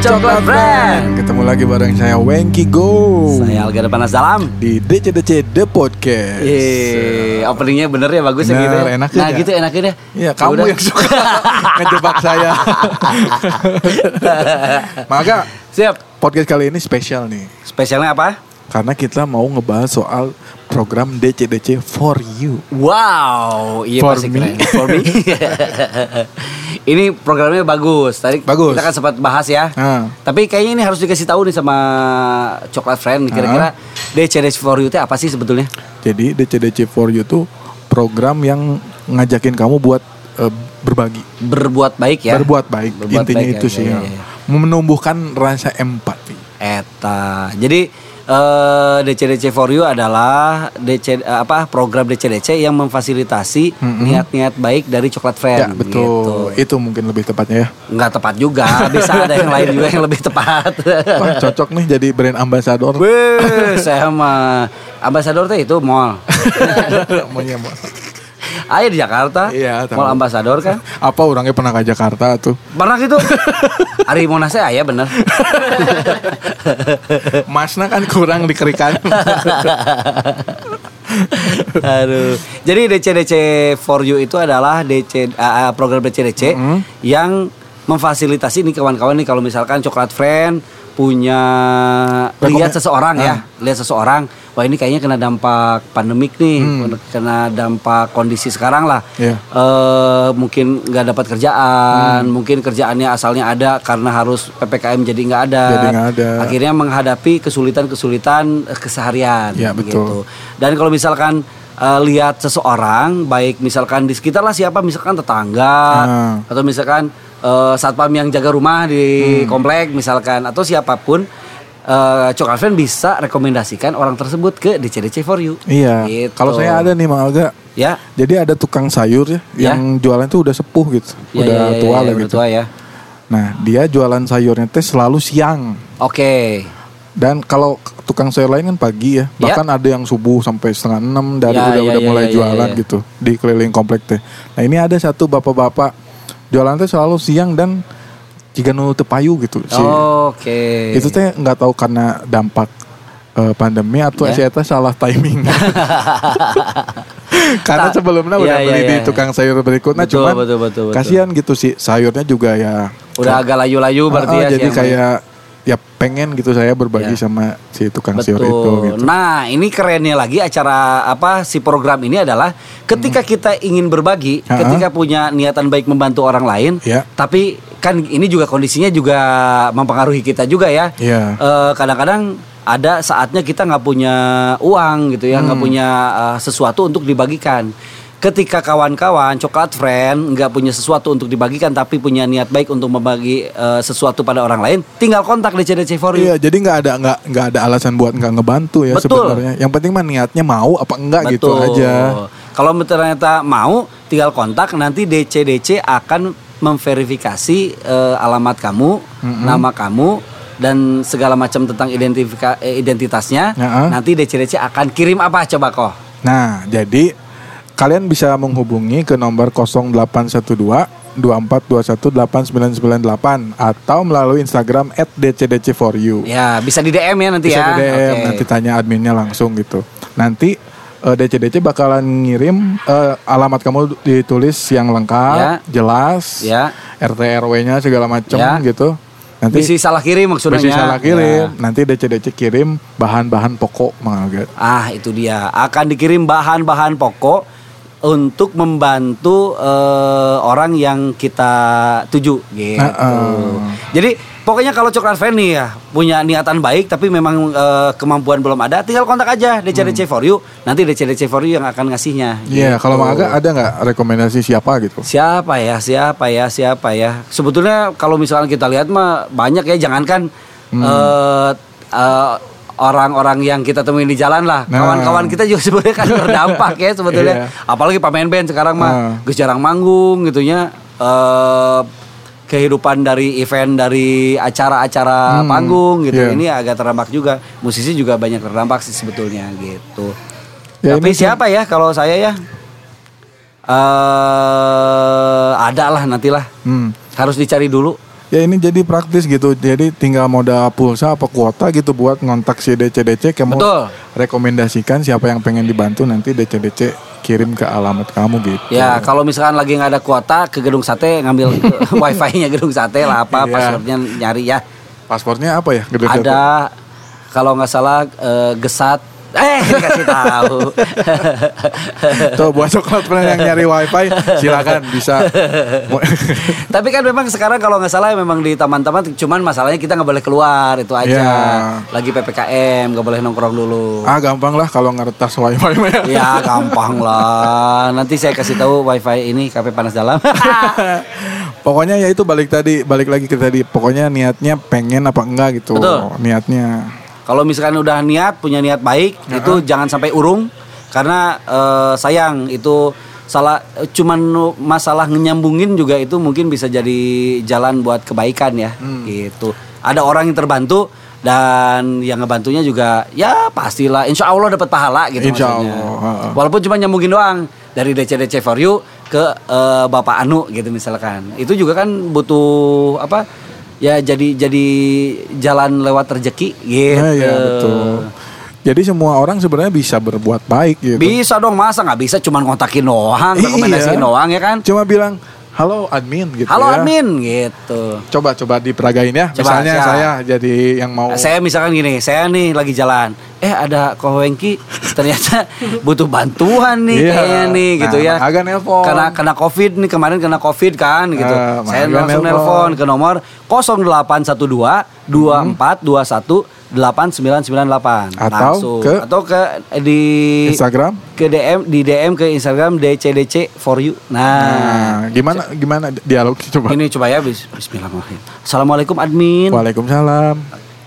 Coklat Friend. Ketemu lagi bareng saya Wengki Go Saya Alga Panas Dalam. di DCDC The Podcast. Yeay, openingnya bener ya bagus ya Bener, gitu. ya. enak nah ya. gitu enakin ya. Iya, kamu Udah. yang suka ngejebak saya. Maka Siap. podcast kali ini spesial nih Spesialnya apa? karena kita mau ngebahas soal program DCDC for you. Wow, iya For pasti me. keren. For me. ini programnya bagus. Tadi Bagus. kita kan sempat bahas ya. Nah. Tapi kayaknya ini harus dikasih tahu nih sama Coklat Friend kira-kira DCDC for you itu apa sih sebetulnya? Jadi DCDC for you tuh program yang ngajakin kamu buat eh, berbagi, Berbuat baik ya. berbuat baik. Berbuat Intinya baik, itu ya, sih ya, ya. ya. Menumbuhkan rasa empati. Eta. Jadi eh, DCDC for you adalah DC eh, apa program DCDC yang memfasilitasi niat-niat baik dari Coklat Friend. Ya betul. Gitu. Itu mungkin lebih tepatnya ya. Nggak tepat juga, bisa ada yang lain juga yang lebih tepat. Wah cocok nih jadi brand ambassador. Wih, saya mah ambasador teh itu mall. Maunya mau. Ayo di Jakarta, Iya, tahu. mall ambasador kan. Apa orangnya pernah ke Jakarta tuh? Pernah gitu. Hari Monasnya aya bener. Masnya kan kurang dikerikan. Aduh. Jadi DCDC for you itu adalah DC uh, program DCDC Mm-hmm. yang memfasilitasi nih kawan-kawan nih kalau misalkan Coklat Friend punya Rekomen- lihat seseorang ya, Ah. lihat seseorang, wah ini kayaknya kena dampak pandemik nih, kena dampak kondisi sekarang lah. Hmm. Iya. Eh, mungkin nggak dapat kerjaan, Hmm. mungkin kerjaannya asalnya ada karena harus ppkm jadi nggak ada. Jadi nggak ada. Akhirnya menghadapi kesulitan-kesulitan eh, keseharian. Iya, betul. gitu. Dan kalau misalkan eh, lihat seseorang, baik misalkan di sekitar lah siapa, misalkan tetangga Ah. atau misalkan eh, satpam yang jaga rumah Hmm. di komplek misalkan atau siapa pun, eh, Coklat Friend bisa rekomendasikan orang tersebut ke DCDC for you. iya. Gitu. Kalau saya ada nih Mang Alga. Ya. Jadi ada tukang sayur ya, Ya. yang jualan tuh udah sepuh gitu. Ya, udah ya, ya, tua ya, lah udah gitu. tua ya. Nah, dia jualan sayurnya teh selalu siang. Oke. Dan kalau tukang sayur lain kan pagi ya, Ya. bahkan ada yang subuh sampai setengah enam dan Ya, udah ya, udah ya, mulai ya, ya, jualan ya. gitu di keliling komplek teh. Nah ini ada satu bapak-bapak jualan teh selalu siang dan jika nu teu payu gitu sih. Oke. Itu teh nggak tahu karena dampak eh, pandemi atau Ya. saya teh salah timing. karena Tak- sebelumnya udah iya, beli di iya. tukang sayur berikutnya Betul, cuman betul, betul, betul. kasihan gitu sih sayurnya juga ya Udah agak layu-layu berarti Ah, ya. ah, jadi siang, kayak ya pengen gitu saya berbagi Ya. sama si tukang sayur Betul. itu gitu. Nah, ini kerennya lagi acara apa si program ini adalah ketika kita ingin berbagi, Ha-ha. ketika punya niatan baik membantu orang lain, Ya. tapi kan ini juga kondisinya juga mempengaruhi kita juga ya. Iya. Eh, kadang-kadang ada saatnya kita nggak punya uang gitu ya, nggak Hmm. punya eh, sesuatu untuk dibagikan. Ketika kawan-kawan coklat friend nggak punya sesuatu untuk dibagikan tapi punya niat baik untuk membagi eh, sesuatu pada orang lain, tinggal kontak di CDC for you. Iya, jadi nggak ada nggak nggak ada alasan buat nggak ngebantu ya Betul. sebenarnya. Yang penting mah niatnya mau apa enggak gitu Betul. aja. Kalau ternyata mau, tinggal kontak nanti DCDC akan memverifikasi eh, alamat kamu, nama kamu dan segala macam tentang identifika eh, identitasnya. Ya. Nanti DCDC akan kirim apa coba kok? Nah, jadi kalian bisa menghubungi ke nomor 0812 24218998 atau melalui Instagram @dcdc4u. Ya, bisa di DM ya nanti Bisa ya. di DM, Oke. nanti tanya adminnya langsung gitu. Nanti eh, DCDC bakalan ngirim eh, alamat kamu ditulis yang lengkap, Ya. jelas, Ya. RT RW-nya segala macam Ya. gitu. Nanti Bisi salah kirim maksudnya. Bisa salah kirim. Ya. Nanti DCDC kirim bahan-bahan pokok Mang. Ah, itu dia. Akan dikirim bahan-bahan pokok untuk membantu eh, orang yang kita tuju gitu. Eh. Jadi pokoknya kalau coklat fan nih ya punya niatan baik tapi memang eh, kemampuan belum ada, tinggal kontak aja DCDC for you. Nanti DCDC for you yang akan ngasihnya. Iya, gitu. kalau Mang Alga ada nggak rekomendasi siapa gitu? Siapa ya, siapa ya, siapa ya. Sebetulnya kalau misalkan kita lihat mah banyak ya, jangankan Hmm. eh, eh, orang-orang yang kita temuin di jalan lah, Nah. kawan-kawan kita juga sebenarnya kan berdampak ya sebetulnya. Iya. Apalagi pemain band sekarang mah, Nah. geus jarang manggung gitunya. eh kehidupan dari event dari acara-acara Hmm, panggung gitu iya. ini agak terdampak juga musisi juga banyak terdampak sih sebetulnya gitu Ya, tapi siapa ya kalau saya ya eh ada lah nantilah Hmm. harus dicari dulu Ya ini jadi praktis gitu. Jadi tinggal modal pulsa apa kuota gitu buat ngontak si DC-DC kamu Betul. rekomendasikan siapa yang pengen dibantu nanti DC-DC kirim ke alamat kamu gitu. Ya, kalau misalkan lagi nggak ada kuota ke gedung sate ngambil wifi-nya gedung sate lah apa Iya. passwordnya nyari ya. Paspornya apa ya? Gede Ada kalau nggak salah eh, gesat eh dikasih tahu. Tuh buat coklat pernah yang nyari wifi silakan bisa. Tapi kan memang sekarang kalau nggak salah memang di taman-taman cuman masalahnya kita nggak boleh keluar itu aja. Ya. Lagi PPKM nggak boleh nongkrong dulu. ah gampang lah kalau ngeretas wifi ya. Gampang lah. Nanti saya kasih tahu wifi ini KP panas dalam. Pokoknya ya itu balik tadi balik lagi ke tadi. Pokoknya niatnya pengen apa enggak gitu. Betul. Niatnya. Kalau misalkan udah niat punya niat baik itu jangan sampai urung karena eh, sayang itu salah cuman masalah nyambungin juga itu mungkin bisa jadi jalan buat kebaikan ya gitu. Ada orang yang terbantu dan yang ngebantunya juga ya pastilah insya Allah dapat pahala gitu Insya maksudnya. Allah. Walaupun cuma nyambungin doang dari DC DC for you ke eh, Bapak Anu gitu misalkan. Itu juga kan butuh apa? Ya jadi jadi jalan lewat rezeki gitu. Nah, ya betul. Jadi semua orang sebenarnya bisa berbuat baik gitu. Bisa dong masa nggak bisa cuma ngontakin doang, rekomendasiin Iya. doang ya kan? Cuma bilang halo admin gitu Halo ya. admin gitu. Coba coba diperagain ya. Coba, Misalnya siap. saya jadi yang mau Saya misalkan gini, saya nih lagi jalan, eh ada Ko Wengki ternyata butuh bantuan nih Iya. kayaknya nih gitu Nah, ya. Mang Aga nelpon. Karena kena Covid nih kemarin kena Covid kan gitu. Eh, Mang saya langsung nelpon. nelpon ke nomor 0812 2421 8998 Atau Langsung. ke- atau ke di Instagram. ke DM di DM ke Instagram DCDC for you. Nah, Nah, gimana gimana dialog coba. ini coba ya bis Bismillahirrahmanirrahim. Assalamualaikum admin. Waalaikumsalam.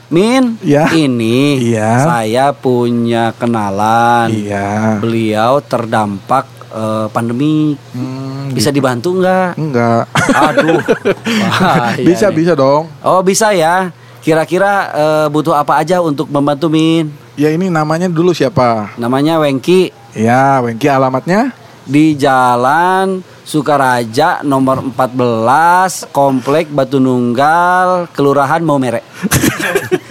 Min, Ya. ini Iya. saya punya kenalan. Iya. Beliau terdampak eh, pandemi. Hmm, Bisa dibantu nggak? Enggak. Aduh. bahaya bisa nih. bisa dong. Oh bisa ya. Kira-kira eh, butuh apa aja untuk membantu Min? Ya ini namanya dulu siapa? Namanya Wengki Ya, Wengki alamatnya? di Jalan Sukaraja nomor 14 Komplek Batu Nunggal Kelurahan Maumere.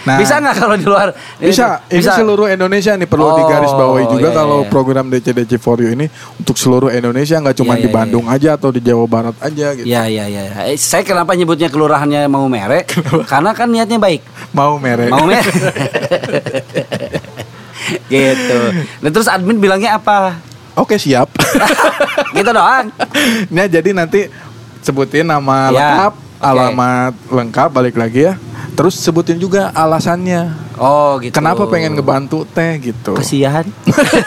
Nah, bisa nggak kalau di luar? Bisa, ini seluruh Indonesia nih perlu Oh, digarisbawahi juga iya, iya, kalau iya. program DCDC for you ini untuk seluruh Indonesia nggak cuma Iya, di iya, Bandung aja atau di Jawa Barat aja gitu. Ya ya ya. Eh, saya kenapa nyebutnya kelurahannya Maumere? Karena kan niatnya baik. Mau merek. Maumere. gitu. Nah terus admin bilangnya apa? Oke, siap. gitu doang. Nah, jadi nanti sebutin nama Ya, lengkap, oke. alamat lengkap balik lagi ya. Terus sebutin juga alasannya. Oh gitu. Kenapa pengen ngebantu teh gitu. Kasihan.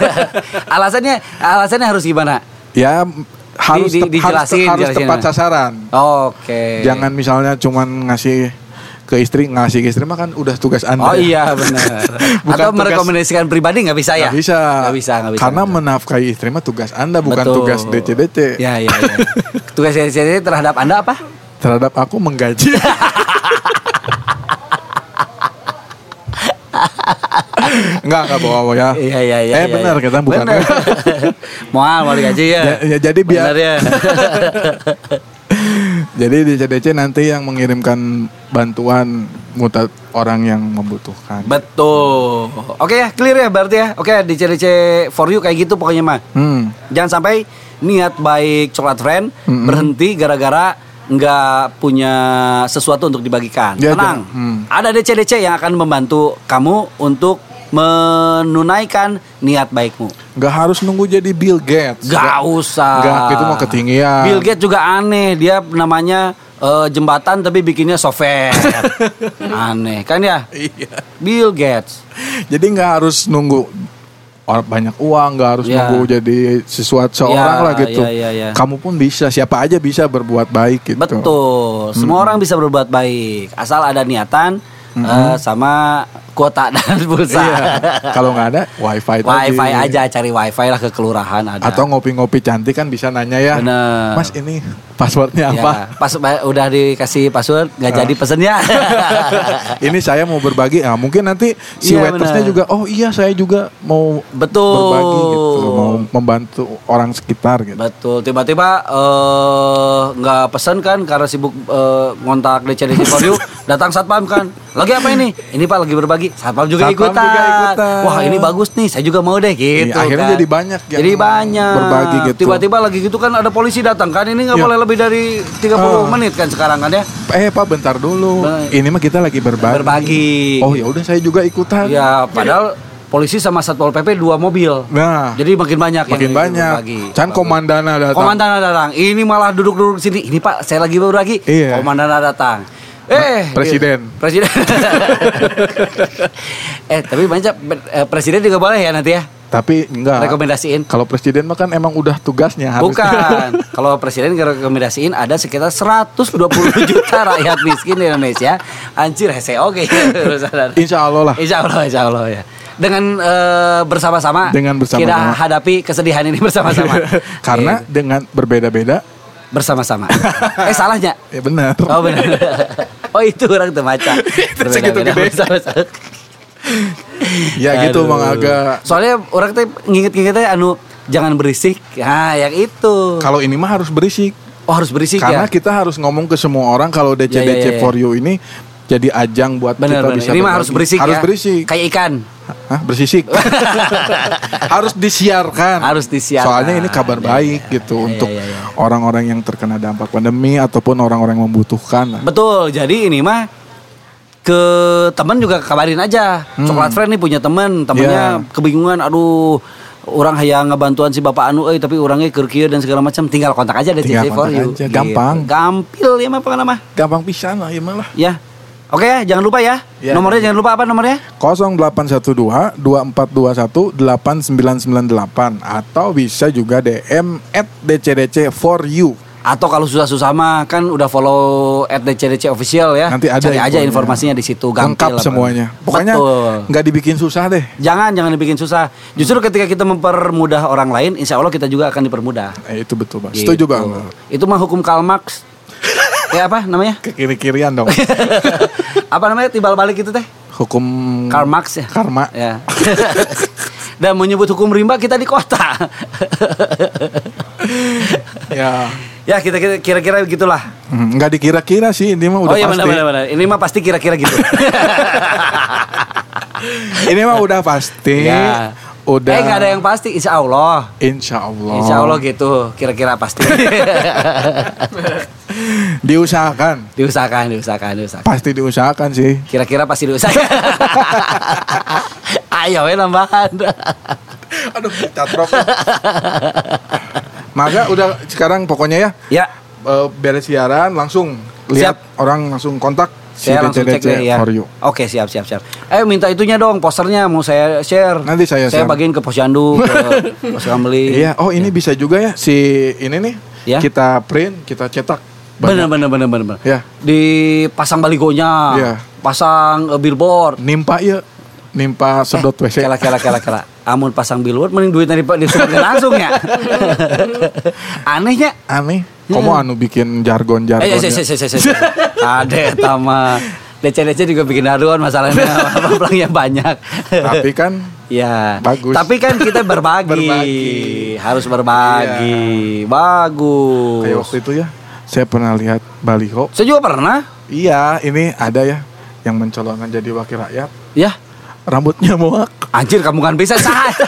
alasannya alasannya harus gimana? Ya harus di- dijelasin, harus, harus tepat sasaran. Oke. Jangan misalnya cuman ngasih ke istri ngasih ke istri mah kan udah tugas anda. Oh iya benar. Atau tugas- merekomendasikan pribadi nggak bisa ya? Nggak bisa. Nggak bisa, nggak bisa. Karena menafkahi istri mah tugas anda bukan Betul. tugas DC-DC. Ya ya ya. Tugas DCDC terhadap anda apa? Terhadap aku menggaji. Enggak, enggak bawa ya. Iya iya iya. Eh iya, benar iya. kita bukan. Mual mau digaji ya. Ya, ya, jadi biar Benar ya. jadi di CDC nanti yang mengirimkan bantuan mutat orang yang membutuhkan. Betul. Oke ya, clear ya berarti ya. Oke, di CDC for you kayak gitu pokoknya mah. Hmm. Jangan sampai niat baik coklat friend Mm-mm. berhenti gara-gara nggak punya sesuatu untuk dibagikan. Ya, Tenang. Hmm. Ada DC-DC yang akan membantu kamu untuk menunaikan niat baikmu. Nggak harus nunggu jadi Bill Gates. Gak usah. Nggak, itu mau ketinggian. Bill Gates juga aneh. Dia namanya eh, jembatan tapi bikinnya software. aneh kan ya? Iya. Bill Gates. Jadi nggak harus nunggu orang banyak uang, nggak harus Ya. nunggu jadi sesuatu seorang Ya, lah gitu. ya, ya, ya. Kamu pun bisa, siapa aja bisa berbuat baik gitu. Betul. Semua orang bisa berbuat baik asal ada niatan eh, sama kuota dan pulsa. Iya. Kalau nggak ada wifi tadi. wifi aja, cari wifi lah ke kelurahan ada. Atau ngopi-ngopi cantik kan bisa nanya ya. Bener. Mas ini passwordnya Ya, apa? pas ba- udah dikasih password nggak jadi pesennya. ini saya mau berbagi. Nah, mungkin nanti si Iya, waitersnya juga, oh iya saya juga mau Betul. berbagi gitu, mau membantu orang sekitar gitu. Betul, tiba-tiba eh, nggak pesan kan karena sibuk eh, ngontak for you, datang satpam kan. Lagi apa ini? Ini Pak lagi berbagi. Satpam juga, Satpam ikutan. juga ikutan. Wah, ini bagus nih, saya juga mau deh gitu. Iya, akhirnya kan. jadi banyak yang Jadi banyak. berbagi gitu. Tiba-tiba lagi gitu kan ada polisi datang kan. Ini nggak Iya. boleh lebih dari 30 Ah. menit kan sekarang kan ya. Eh Pak bentar dulu. Ini mah kita lagi berbagi. Berbagi. Oh ya udah saya juga ikutan. Ya, padahal polisi sama Satpol PP dua mobil. Nah, Jadi makin banyak makin yang banyak. berbagi. Can komandana datang. Komandan datang. Ini malah duduk-duduk sini. Ini Pak, saya lagi berbagi. Iya. Komandan datang. Eh, Presiden. gitu. Presiden. eh, tapi banyak eh, presiden juga boleh ya nanti ya. Tapi enggak. Rekomendasiin. Kalau presiden mah kan emang udah tugasnya harus. Bukan. Kalau presiden rekomendasiin ada sekitar 120 juta rakyat miskin di Indonesia. Anjir, hese oke. Insya Allah lah. Insya Allah, insya Allah ya. Dengan eh, bersama-sama Dengan bersama-sama. kita hadapi kesedihan ini bersama-sama. Karena Gitu. dengan berbeda-beda, bersama-sama. eh salahnya. ya benar. Oh benar. oh itu orang tuh maca. segitu Berbeda-beda gede. bersama-sama. ya gitu Aduh. Bang Aga. Soalnya orang tuh nginget-ngingetnya anu jangan berisik. Nah, yang itu. Kalau ini mah harus berisik. Oh harus berisik Karena ya. kita harus ngomong ke semua orang kalau DC Ya, ya, ya, for you ini jadi ajang buat Benar kita benar. bisa Ini mah harus berisik harus ya. berisik Kayak ikan. Hah, bersisik harus disiarkan Harus disiarkan. soalnya ini kabar Ya, baik ya. gitu Ya, untuk ya, ya, ya. orang-orang yang terkena dampak pandemi ataupun orang-orang yang membutuhkan Betul. Jadi ini mah ke teman juga kabarin aja. Hmm. Coklat friend nih punya teman, temennya Ya. kebingungan. Aduh, orang hayang ngebantuan si bapak anu, eh tapi orangnya kerkieu dan segala macam. Tinggal kontak aja CC for you. aja, gampang. Gampil ya mah apa nama? gampang pisan lah ya malah Ya. Oke ya, jangan lupa ya. Ya. Nomornya jangan lupa apa nomornya? 0812 2421 8998 atau bisa juga DM at DCDC for you Atau kalau susah-susah mah kan udah follow at DCDC official ya. nanti ada Cari aja informasinya di situ gampil lengkap lah, semuanya pokoknya nggak dibikin susah deh Jangan jangan dibikin susah. Justru ketika kita mempermudah orang lain, insya Allah kita juga akan dipermudah. eh, itu betul bang setuju Gitu. bang Itu mah hukum Karl Marx. Ya apa namanya? ke kiri kirian dong apa namanya timbal balik itu teh? hukum Karl Marx ya. karma Ya. Dan menyebut hukum rimba kita di kota. ya ya kita kira-kira gitulah. Hmm, nggak dikira-kira sih ini mah udah oh iya pasti benar benar. Ini mah pasti kira-kira gitu. ini mah udah pasti Ya. Udah Eh nggak ada yang pasti, insya Allah. insya Allah Insya Allah gitu, kira-kira pasti. diusahakan diusahakan, diusahakan, diusahakan. pasti diusahakan sih Kira-kira pasti diusahakan. Ayo ya nambahan. aduh catrok maka udah sekarang pokoknya ya ya, eh, beres siaran langsung lihat orang langsung kontak si saya langsung cek deh ya. Oke, siap, siap, siap. Eh minta itunya dong, posternya mau saya share. Nanti saya Saya share. bagiin ke posyandu, ke pos Kamli. Iya, oh ini bisa juga ya si ini nih Ya. kita print, kita cetak. Bener, bener, bener, bener. Ya. Dipasang baligonya, Iya. pasang eh, billboard. Nimpa ya, nimpa sedot WC. Kela, kela, kela, kela. Amun pasang billboard, mending duitnya di, disuruh langsung ya. Anehnya. Aneh, kamu anu bikin jargon-jargon. Eh, eh, eh. Ada tama. DC-DC juga bikin haruan masalahnya apa yang banyak. Tapi kan Ya, Bagus. Tapi kan kita berbagi, Berbagi. harus berbagi, bagus. kayak waktu itu ya, saya pernah lihat baliho. Saya juga pernah, Iya, ini ada ya yang mencolokkan jadi wakil rakyat. ya. Rambutnya muak. Anjir kamu kan bisa sah.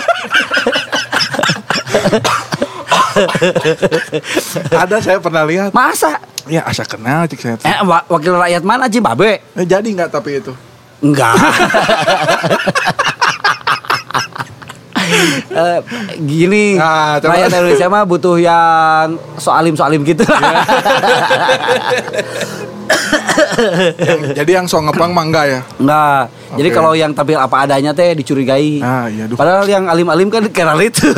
ada saya pernah lihat. Masa? Ya asa kenal cik saya. Eh, wa- wakil rakyat mana Ji Babe? Eh, jadi nggak tapi itu? Enggak. Eh, gini, Nah, rakyat Indonesia mah butuh yang soalim soalim gitu. Yang- jadi yang so ngepang mah enggak ya? Enggak. Jadi Oke. kalau yang tampil apa adanya teh dicurigai. Ah iya duh. Padahal yang alim-alim kan kenal itu.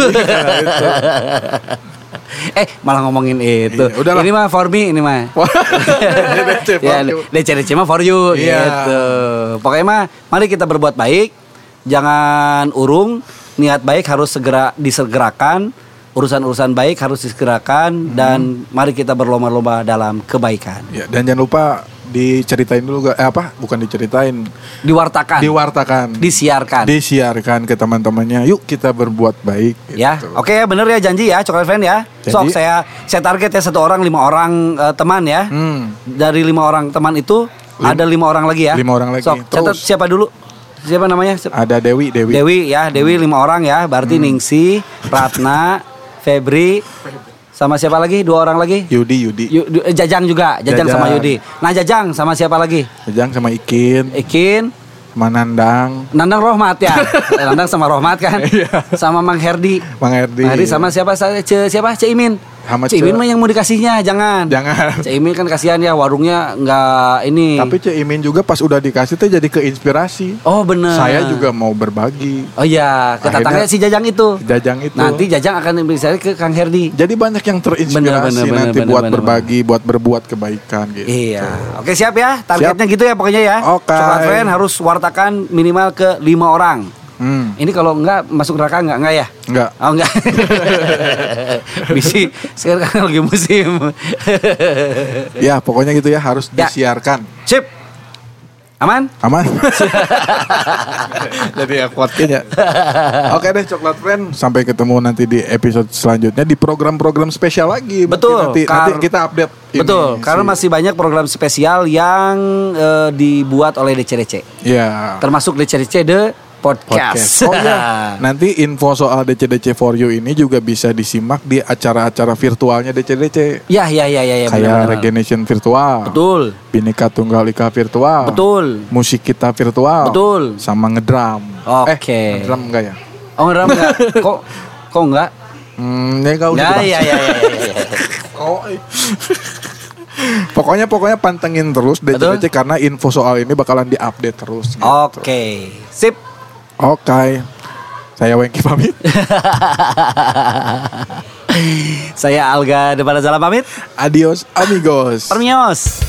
eh malah ngomongin itu. Iya, udahlah. Ini mah for me ini mah. Ya, DC mah for you Iya. gitu. Pokoknya mah mari kita berbuat baik, jangan urung, niat baik harus segera disegerakan, urusan-urusan baik harus disegerakan Hmm. dan mari kita berlomba-lomba dalam kebaikan. Ya, dan jangan lupa diceritain dulu? Eh, apa? Bukan diceritain, Diwartakan, diwartakan, disiarkan. disiarkan ke teman-temannya. Yuk kita berbuat baik. gitu. Ya, oke ya bener ya janji ya coklat friend ya. Janji. Sok saya saya target ya satu orang lima orang eh, teman ya. Hmm. Dari lima orang teman itu ada lima orang lagi ya. Lima orang lagi. Sok catat siapa dulu? Siapa namanya? Ada Dewi, Dewi. Dewi ya, Dewi lima orang ya. Berarti Ningsi, Ratna, Febri, sama siapa lagi? Dua orang lagi? Yudi, Yudi. Yu- eh, Jajang juga, Jajang, Jajang. sama Yudi. Nah Jajang sama siapa lagi? Jajang sama Ikin, Ikin, sama Nandang, Nandang Rohmat ya. Nandang sama Rohmat kan. Iya. sama Mang Herdi. Mang Erdi. Mang Herdi sama siapa? Siapa? Ceimin. Sama Ceimin Ce- mah yang mau dikasihnya, jangan. Jangan. Ceimin kan kasihan ya warungnya nggak ini. Tapi Cek Imin juga pas udah dikasih tuh jadi keinspirasi. oh bener. Saya juga mau berbagi. Oh iya, ketatangnya Akhirnya- si Jajang itu. Jajang itu. Nanti Jajang akan bisa ke Kang Herdi. jadi banyak yang terinspirasi Bener, bener, bener, nanti bener, buat bener, berbagi, buat berbuat kebaikan gitu. Iya. Oke siap ya. Targetnya gitu ya pokoknya ya. Oke. Coklat Friend harus wartakan minimal ke lima orang. Hmm, Ini kalau enggak masuk neraka enggak enggak ya? enggak. Oh enggak. Bisi sekarang kan lagi musim. Ya, pokoknya gitu ya harus Ya. disiarkan. Sip. Aman? Aman? Jadi akuatkan ya. Oke deh coklat friend, sampai ketemu nanti di episode selanjutnya di program-program spesial lagi. Betul, Nanti, kar- nanti kita update. ini Betul, karena si- masih banyak program spesial yang eh, dibuat oleh DCDC. Ya. Termasuk DCDC The Podcast. Podcast. Oh iya. Nanti info soal DCDC for you ini juga bisa disimak di acara-acara virtualnya DCDC. Ya, ya, ya, ya, ya. Kayak benar-benar. Regeneration Virtual. Betul. Bineka Tunggal Ika Virtual. Betul. Musik kita virtual. Betul. Sama ngedram. Oke. Eh, ngedram enggak ya? Oh, ngeram enggak? kok kok enggak? Hmm, ya kau Ya, ya, ya, ya, ya, ya. Oh, iya. pokoknya pokoknya pantengin terus Betul. DCDC karena info soal ini bakalan diupdate terus. gitu. Oke. Sip. Oke. Saya Wengki pamit. Saya Alga Depan Salam pamit. Adios amigos. Permios.